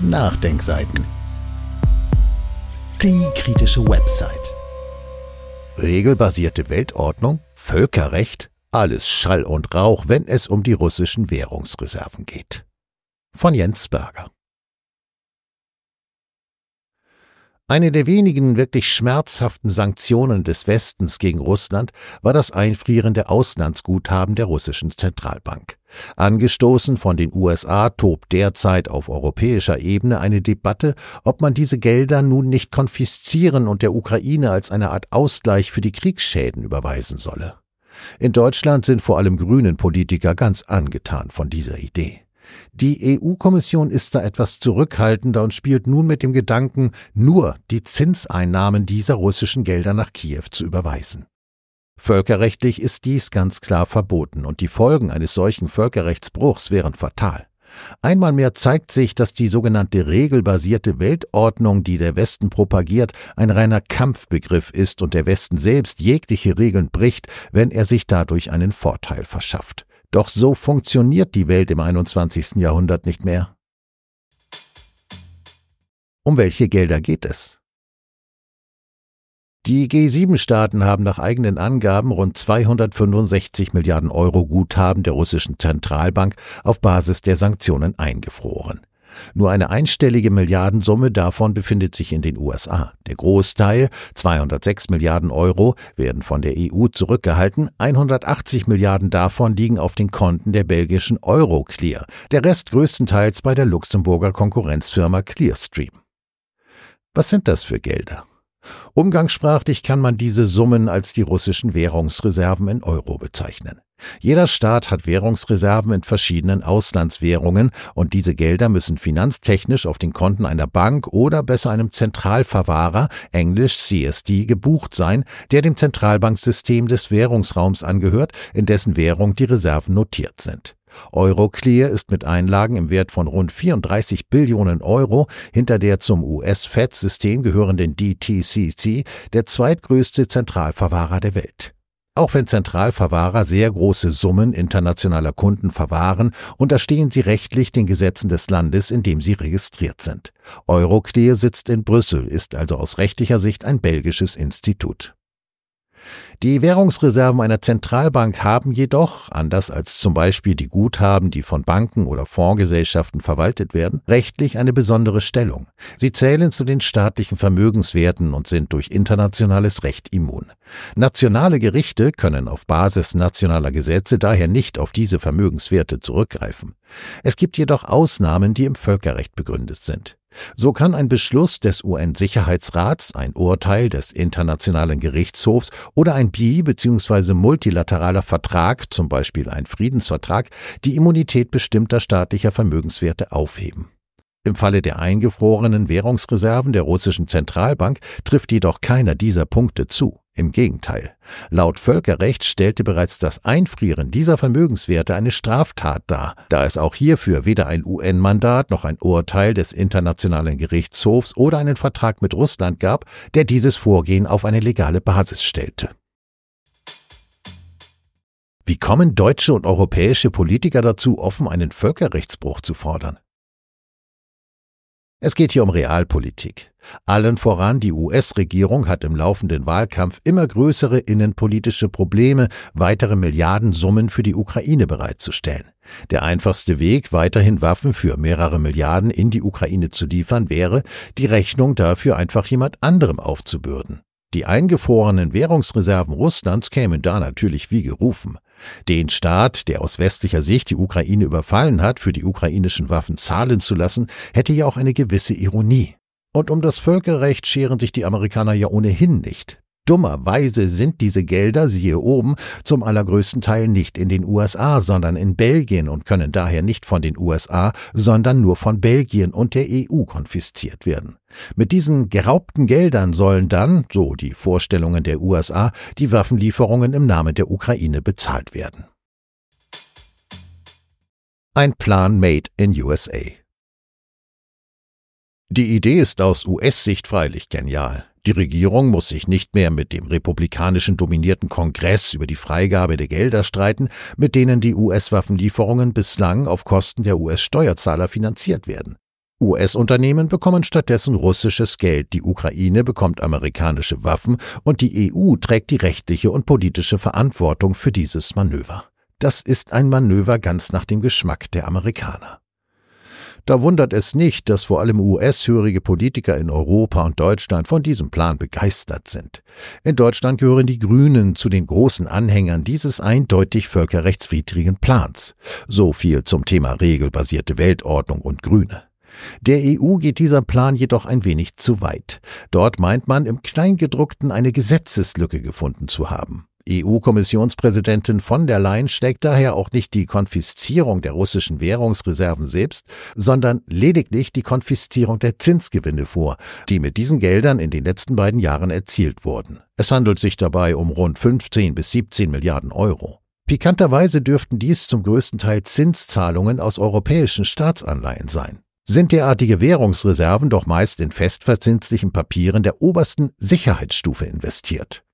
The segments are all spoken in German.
Nachdenkseiten. Die kritische Website. Regelbasierte Weltordnung, Völkerrecht, alles Schall und Rauch, wenn es um die russischen Währungsreserven geht. Von Jens Berger. Eine der wenigen wirklich schmerzhaften Sanktionen des Westens gegen Russland war das Einfrieren der Auslandsguthaben der russischen Zentralbank. Angestoßen von den USA tobt derzeit auf europäischer Ebene eine Debatte, ob man diese Gelder nun nicht konfiszieren und der Ukraine als eine Art Ausgleich für die Kriegsschäden überweisen solle. In Deutschland sind vor allem grünen Politiker ganz angetan von dieser Idee. Die EU-Kommission ist da etwas zurückhaltender und spielt nun mit dem Gedanken, nur die Zinseinnahmen dieser russischen Gelder nach Kiew zu überweisen. Völkerrechtlich ist dies ganz klar verboten und die Folgen eines solchen Völkerrechtsbruchs wären fatal. Einmal mehr zeigt sich, dass die sogenannte regelbasierte Weltordnung, die der Westen propagiert, ein reiner Kampfbegriff ist und der Westen selbst jegliche Regeln bricht, wenn er sich dadurch einen Vorteil verschafft. Doch so funktioniert die Welt im 21. Jahrhundert nicht mehr. Um welche Gelder geht es? Die G7-Staaten haben nach eigenen Angaben rund 265 Milliarden Euro Guthaben der russischen Zentralbank auf Basis der Sanktionen eingefroren. Nur eine einstellige Milliardensumme davon befindet sich in den USA. Der Großteil, 206 Milliarden Euro, werden von der EU zurückgehalten, 180 Milliarden davon liegen auf den Konten der belgischen Euroclear, der Rest größtenteils bei der Luxemburger Konkurrenzfirma Clearstream. Was sind das für Gelder? Umgangssprachlich kann man diese Summen als die russischen Währungsreserven in Euro bezeichnen. Jeder Staat hat Währungsreserven in verschiedenen Auslandswährungen und diese Gelder müssen finanztechnisch auf den Konten einer Bank oder besser einem Zentralverwahrer, englisch CSD, gebucht sein, der dem Zentralbanksystem des Währungsraums angehört, in dessen Währung die Reserven notiert sind. Euroclear ist mit Einlagen im Wert von rund 34 Billionen Euro hinter der zum US-Fed-System gehörenden DTCC der zweitgrößte Zentralverwahrer der Welt. Auch wenn Zentralverwahrer sehr große Summen internationaler Kunden verwahren, unterstehen sie rechtlich den Gesetzen des Landes, in dem sie registriert sind. Euroclear sitzt in Brüssel, ist also aus rechtlicher Sicht ein belgisches Institut. Die Währungsreserven einer Zentralbank haben jedoch, anders als zum Beispiel die Guthaben, die von Banken oder Fondsgesellschaften verwaltet werden, rechtlich eine besondere Stellung. Sie zählen zu den staatlichen Vermögenswerten und sind durch internationales Recht immun. Nationale Gerichte können auf Basis nationaler Gesetze daher nicht auf diese Vermögenswerte zurückgreifen. Es gibt jedoch Ausnahmen, die im Völkerrecht begründet sind. So kann ein Beschluss des UN-Sicherheitsrats, ein Urteil des Internationalen Gerichtshofs oder ein bi- bzw. multilateraler Vertrag, zum Beispiel ein Friedensvertrag, die Immunität bestimmter staatlicher Vermögenswerte aufheben. Im Falle der eingefrorenen Währungsreserven der russischen Zentralbank trifft jedoch keiner dieser Punkte zu. Im Gegenteil. Laut Völkerrecht stellte bereits das Einfrieren dieser Vermögenswerte eine Straftat dar, da es auch hierfür weder ein UN-Mandat noch ein Urteil des Internationalen Gerichtshofs oder einen Vertrag mit Russland gab, der dieses Vorgehen auf eine legale Basis stellte. Wie kommen deutsche und europäische Politiker dazu, offen einen Völkerrechtsbruch zu fordern? Es geht hier um Realpolitik. Allen voran die US-Regierung hat im laufenden Wahlkampf immer größere innenpolitische Probleme, weitere Milliardensummen für die Ukraine bereitzustellen. Der einfachste Weg, weiterhin Waffen für mehrere Milliarden in die Ukraine zu liefern, wäre, die Rechnung dafür einfach jemand anderem aufzubürden. Die eingefrorenen Währungsreserven Russlands kämen da natürlich wie gerufen. Den Staat, der aus westlicher Sicht die Ukraine überfallen hat, für die ukrainischen Waffen zahlen zu lassen, hätte ja auch eine gewisse Ironie. Und um das Völkerrecht scheren sich die Amerikaner ja ohnehin nicht. Dummerweise sind diese Gelder, siehe oben, zum allergrößten Teil nicht in den USA, sondern in Belgien und können daher nicht von den USA, sondern nur von Belgien und der EU konfisziert werden. Mit diesen geraubten Geldern sollen dann, so die Vorstellungen der USA, die Waffenlieferungen im Namen der Ukraine bezahlt werden. Ein Plan made in USA. Die Idee ist aus US-Sicht freilich genial. Die Regierung muss sich nicht mehr mit dem republikanischen dominierten Kongress über die Freigabe der Gelder streiten, mit denen die US-Waffenlieferungen bislang auf Kosten der US-Steuerzahler finanziert werden. US-Unternehmen bekommen stattdessen russisches Geld, die Ukraine bekommt amerikanische Waffen und die EU trägt die rechtliche und politische Verantwortung für dieses Manöver. Das ist ein Manöver ganz nach dem Geschmack der Amerikaner. Da wundert es nicht, dass vor allem US-hörige Politiker in Europa und Deutschland von diesem Plan begeistert sind. In Deutschland gehören die Grünen zu den großen Anhängern dieses eindeutig völkerrechtswidrigen Plans. So viel zum Thema regelbasierte Weltordnung und Grüne. Der EU geht dieser Plan jedoch ein wenig zu weit. Dort meint man im Kleingedruckten eine Gesetzeslücke gefunden zu haben. EU-Kommissionspräsidentin von der Leyen schlägt daher auch nicht die Konfiszierung der russischen Währungsreserven selbst, sondern lediglich die Konfiszierung der Zinsgewinne vor, die mit diesen Geldern in den letzten beiden Jahren erzielt wurden. Es handelt sich dabei um rund 15 bis 17 Milliarden Euro. Pikanterweise dürften dies zum größten Teil Zinszahlungen aus europäischen Staatsanleihen sein sind derartige Währungsreserven doch meist in festverzinslichen Papieren der obersten Sicherheitsstufe investiert.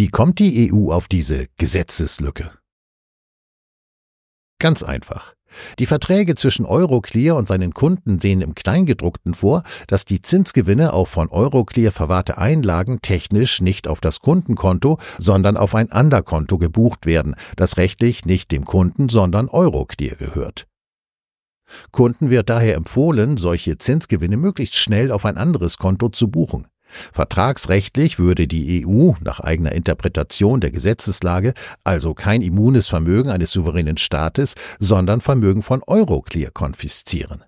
Wie kommt die EU auf diese Gesetzeslücke? Ganz einfach. Die Verträge zwischen Euroclear und seinen Kunden sehen im Kleingedruckten vor, dass die Zinsgewinne auf von Euroclear verwahrte Einlagen technisch nicht auf das Kundenkonto, sondern auf ein Anderkonto gebucht werden, das rechtlich nicht dem Kunden, sondern Euroclear gehört. Kunden wird daher empfohlen, solche Zinsgewinne möglichst schnell auf ein anderes Konto zu buchen. Vertragsrechtlich würde die EU nach eigener Interpretation der Gesetzeslage also kein immunes Vermögen eines souveränen Staates, sondern Vermögen von Euroclear konfiszieren.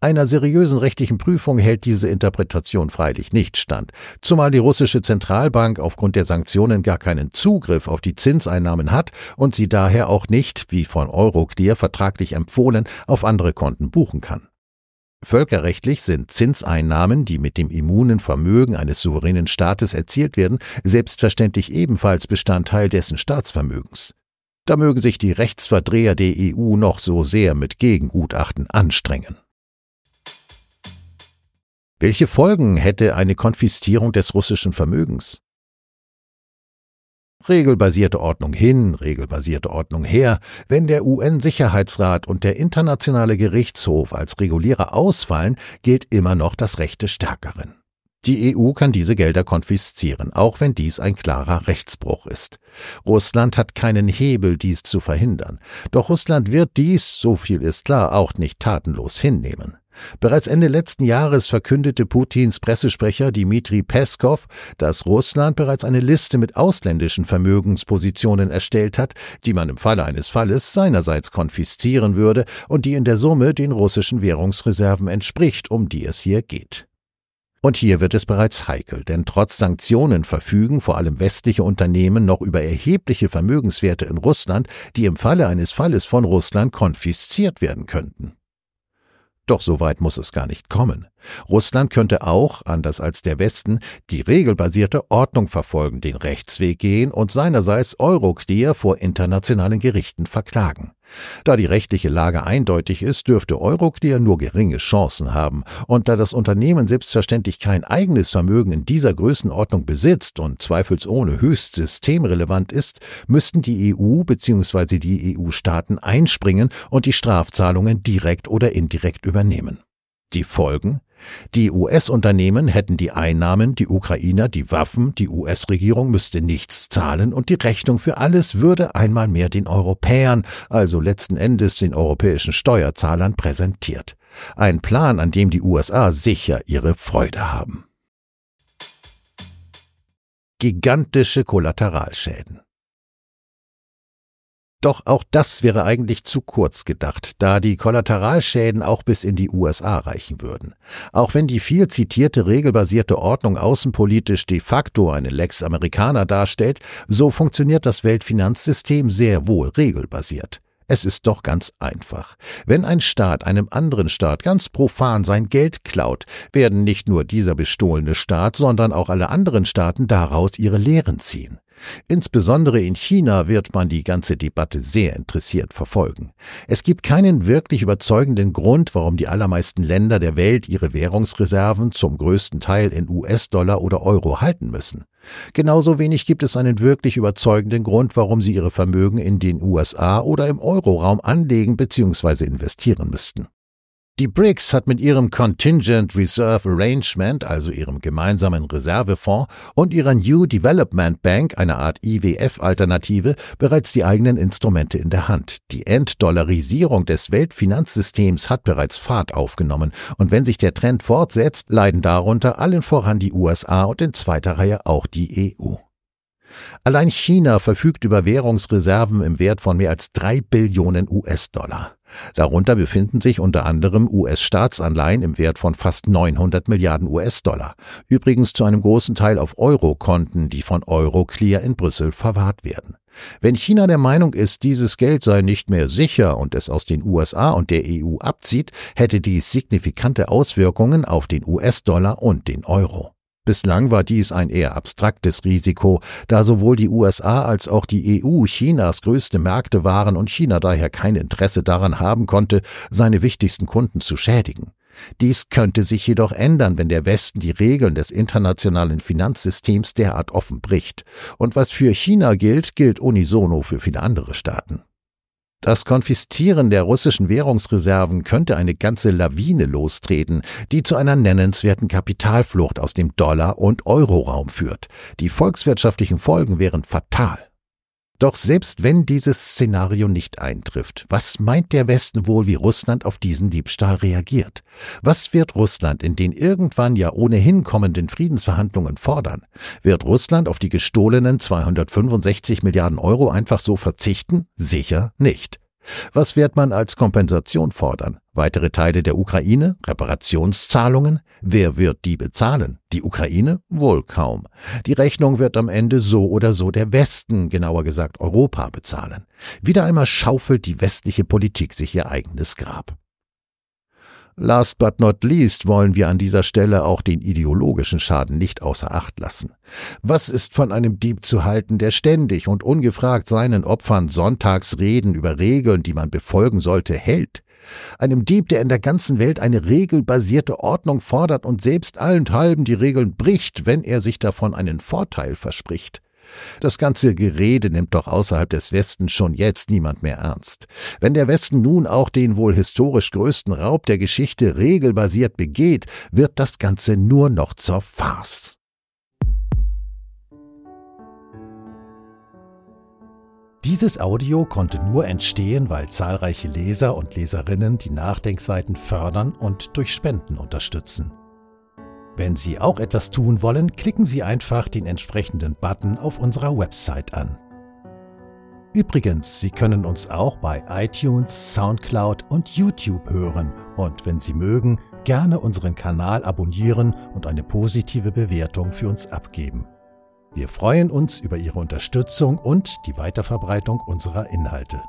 Einer seriösen rechtlichen Prüfung hält diese Interpretation freilich nicht stand, zumal die russische Zentralbank aufgrund der Sanktionen gar keinen Zugriff auf die Zinseinnahmen hat und sie daher auch nicht, wie von Euroclear vertraglich empfohlen, auf andere Konten buchen kann. Völkerrechtlich sind Zinseinnahmen, die mit dem immunen Vermögen eines souveränen Staates erzielt werden, selbstverständlich ebenfalls Bestandteil dessen Staatsvermögens. Da mögen sich die Rechtsverdreher der EU noch so sehr mit Gegengutachten anstrengen. Welche Folgen hätte eine Konfiszierung des russischen Vermögens? Regelbasierte Ordnung hin, regelbasierte Ordnung her, wenn der UN-Sicherheitsrat und der Internationale Gerichtshof als Regulierer ausfallen, gilt immer noch das Recht des Stärkeren. Die EU kann diese Gelder konfiszieren, auch wenn dies ein klarer Rechtsbruch ist. Russland hat keinen Hebel, dies zu verhindern. Doch Russland wird dies, so viel ist klar, auch nicht tatenlos hinnehmen. Bereits Ende letzten Jahres verkündete Putins Pressesprecher Dmitri Peskov, dass Russland bereits eine Liste mit ausländischen Vermögenspositionen erstellt hat, die man im Falle eines Falles seinerseits konfiszieren würde und die in der Summe den russischen Währungsreserven entspricht, um die es hier geht. Und hier wird es bereits heikel, denn trotz Sanktionen verfügen vor allem westliche Unternehmen noch über erhebliche Vermögenswerte in Russland, die im Falle eines Falles von Russland konfisziert werden könnten. Doch so weit muss es gar nicht kommen. Russland könnte auch, anders als der Westen, die regelbasierte Ordnung verfolgen, den Rechtsweg gehen und seinerseits Euroclear vor internationalen Gerichten verklagen. Da die rechtliche Lage eindeutig ist, dürfte Euroclear nur geringe Chancen haben, und da das Unternehmen selbstverständlich kein eigenes Vermögen in dieser Größenordnung besitzt und zweifelsohne höchst systemrelevant ist, müssten die EU bzw. die EU-Staaten einspringen und die Strafzahlungen direkt oder indirekt übernehmen. Die Folgen? Die US-Unternehmen hätten die Einnahmen, die Ukrainer die Waffen, die US-Regierung müsste nichts zahlen und die Rechnung für alles würde einmal mehr den Europäern, also letzten Endes den europäischen Steuerzahlern, präsentiert. Ein Plan, an dem die USA sicher ihre Freude haben. Gigantische Kollateralschäden. Doch auch das wäre eigentlich zu kurz gedacht, da die Kollateralschäden auch bis in die USA reichen würden. Auch wenn die viel zitierte regelbasierte Ordnung außenpolitisch de facto eine Lex Americana darstellt, so funktioniert das Weltfinanzsystem sehr wohl regelbasiert. Es ist doch ganz einfach. Wenn ein Staat einem anderen Staat ganz profan sein Geld klaut, werden nicht nur dieser bestohlene Staat, sondern auch alle anderen Staaten daraus ihre Lehren ziehen. Insbesondere in China wird man die ganze Debatte sehr interessiert verfolgen. Es gibt keinen wirklich überzeugenden Grund, warum die allermeisten Länder der Welt ihre Währungsreserven zum größten Teil in US-Dollar oder Euro halten müssen. Genauso wenig gibt es einen wirklich überzeugenden Grund, warum sie ihre Vermögen in den USA oder im Euroraum anlegen bzw. investieren müssten. Die BRICS hat mit ihrem Contingent Reserve Arrangement, also ihrem gemeinsamen Reservefonds, und ihrer New Development Bank, einer Art IWF-Alternative, bereits die eigenen Instrumente in der Hand. Die Enddollarisierung des Weltfinanzsystems hat bereits Fahrt aufgenommen, und wenn sich der Trend fortsetzt, leiden darunter allen voran die USA und in zweiter Reihe auch die EU. Allein China verfügt über Währungsreserven im Wert von mehr als drei Billionen US-Dollar. Darunter befinden sich unter anderem US-Staatsanleihen im Wert von fast 900 Milliarden US-Dollar, übrigens zu einem großen Teil auf Euro-Konten, die von Euroclear in Brüssel verwahrt werden. Wenn China der Meinung ist, dieses Geld sei nicht mehr sicher und es aus den USA und der EU abzieht, hätte dies signifikante Auswirkungen auf den US-Dollar und den Euro. Bislang war dies ein eher abstraktes Risiko, da sowohl die USA als auch die EU Chinas größte Märkte waren und China daher kein Interesse daran haben konnte, seine wichtigsten Kunden zu schädigen. Dies könnte sich jedoch ändern, wenn der Westen die Regeln des internationalen Finanzsystems derart offen bricht. Und was für China gilt, gilt unisono für viele andere Staaten. Das Konfiszieren der russischen Währungsreserven könnte eine ganze Lawine lostreten, die zu einer nennenswerten Kapitalflucht aus dem Dollar- und Euroraum führt. Die volkswirtschaftlichen Folgen wären fatal. Doch selbst wenn dieses Szenario nicht eintrifft, was meint der Westen wohl, wie Russland auf diesen Diebstahl reagiert? Was wird Russland in den irgendwann ja ohnehin kommenden Friedensverhandlungen fordern? Wird Russland auf die gestohlenen 265 Milliarden Euro einfach so verzichten? Sicher nicht. Was wird man als Kompensation fordern? Weitere Teile der Ukraine? Reparationszahlungen? Wer wird die bezahlen? Die Ukraine? Wohl kaum. Die Rechnung wird am Ende so oder so der Westen, genauer gesagt Europa, bezahlen. Wieder einmal schaufelt die westliche Politik sich ihr eigenes Grab. Last but not least wollen wir an dieser Stelle auch den ideologischen Schaden nicht außer Acht lassen. Was ist von einem Dieb zu halten, der ständig und ungefragt seinen Opfern Sonntagsreden über Regeln, die man befolgen sollte, hält? Einem Dieb, der in der ganzen Welt eine regelbasierte Ordnung fordert und selbst allenthalben die Regeln bricht, wenn er sich davon einen Vorteil verspricht. Das ganze Gerede nimmt doch außerhalb des Westens schon jetzt niemand mehr ernst. Wenn der Westen nun auch den wohl historisch größten Raub der Geschichte regelbasiert begeht, wird das Ganze nur noch zur Farce. Dieses Audio konnte nur entstehen, weil zahlreiche Leser und Leserinnen die Nachdenkseiten fördern und durch Spenden unterstützen. Wenn Sie auch etwas tun wollen, klicken Sie einfach den entsprechenden Button auf unserer Website an. Übrigens, Sie können uns auch bei iTunes, SoundCloud und YouTube hören und wenn Sie mögen, gerne unseren Kanal abonnieren und eine positive Bewertung für uns abgeben. Wir freuen uns über Ihre Unterstützung und die Weiterverbreitung unserer Inhalte.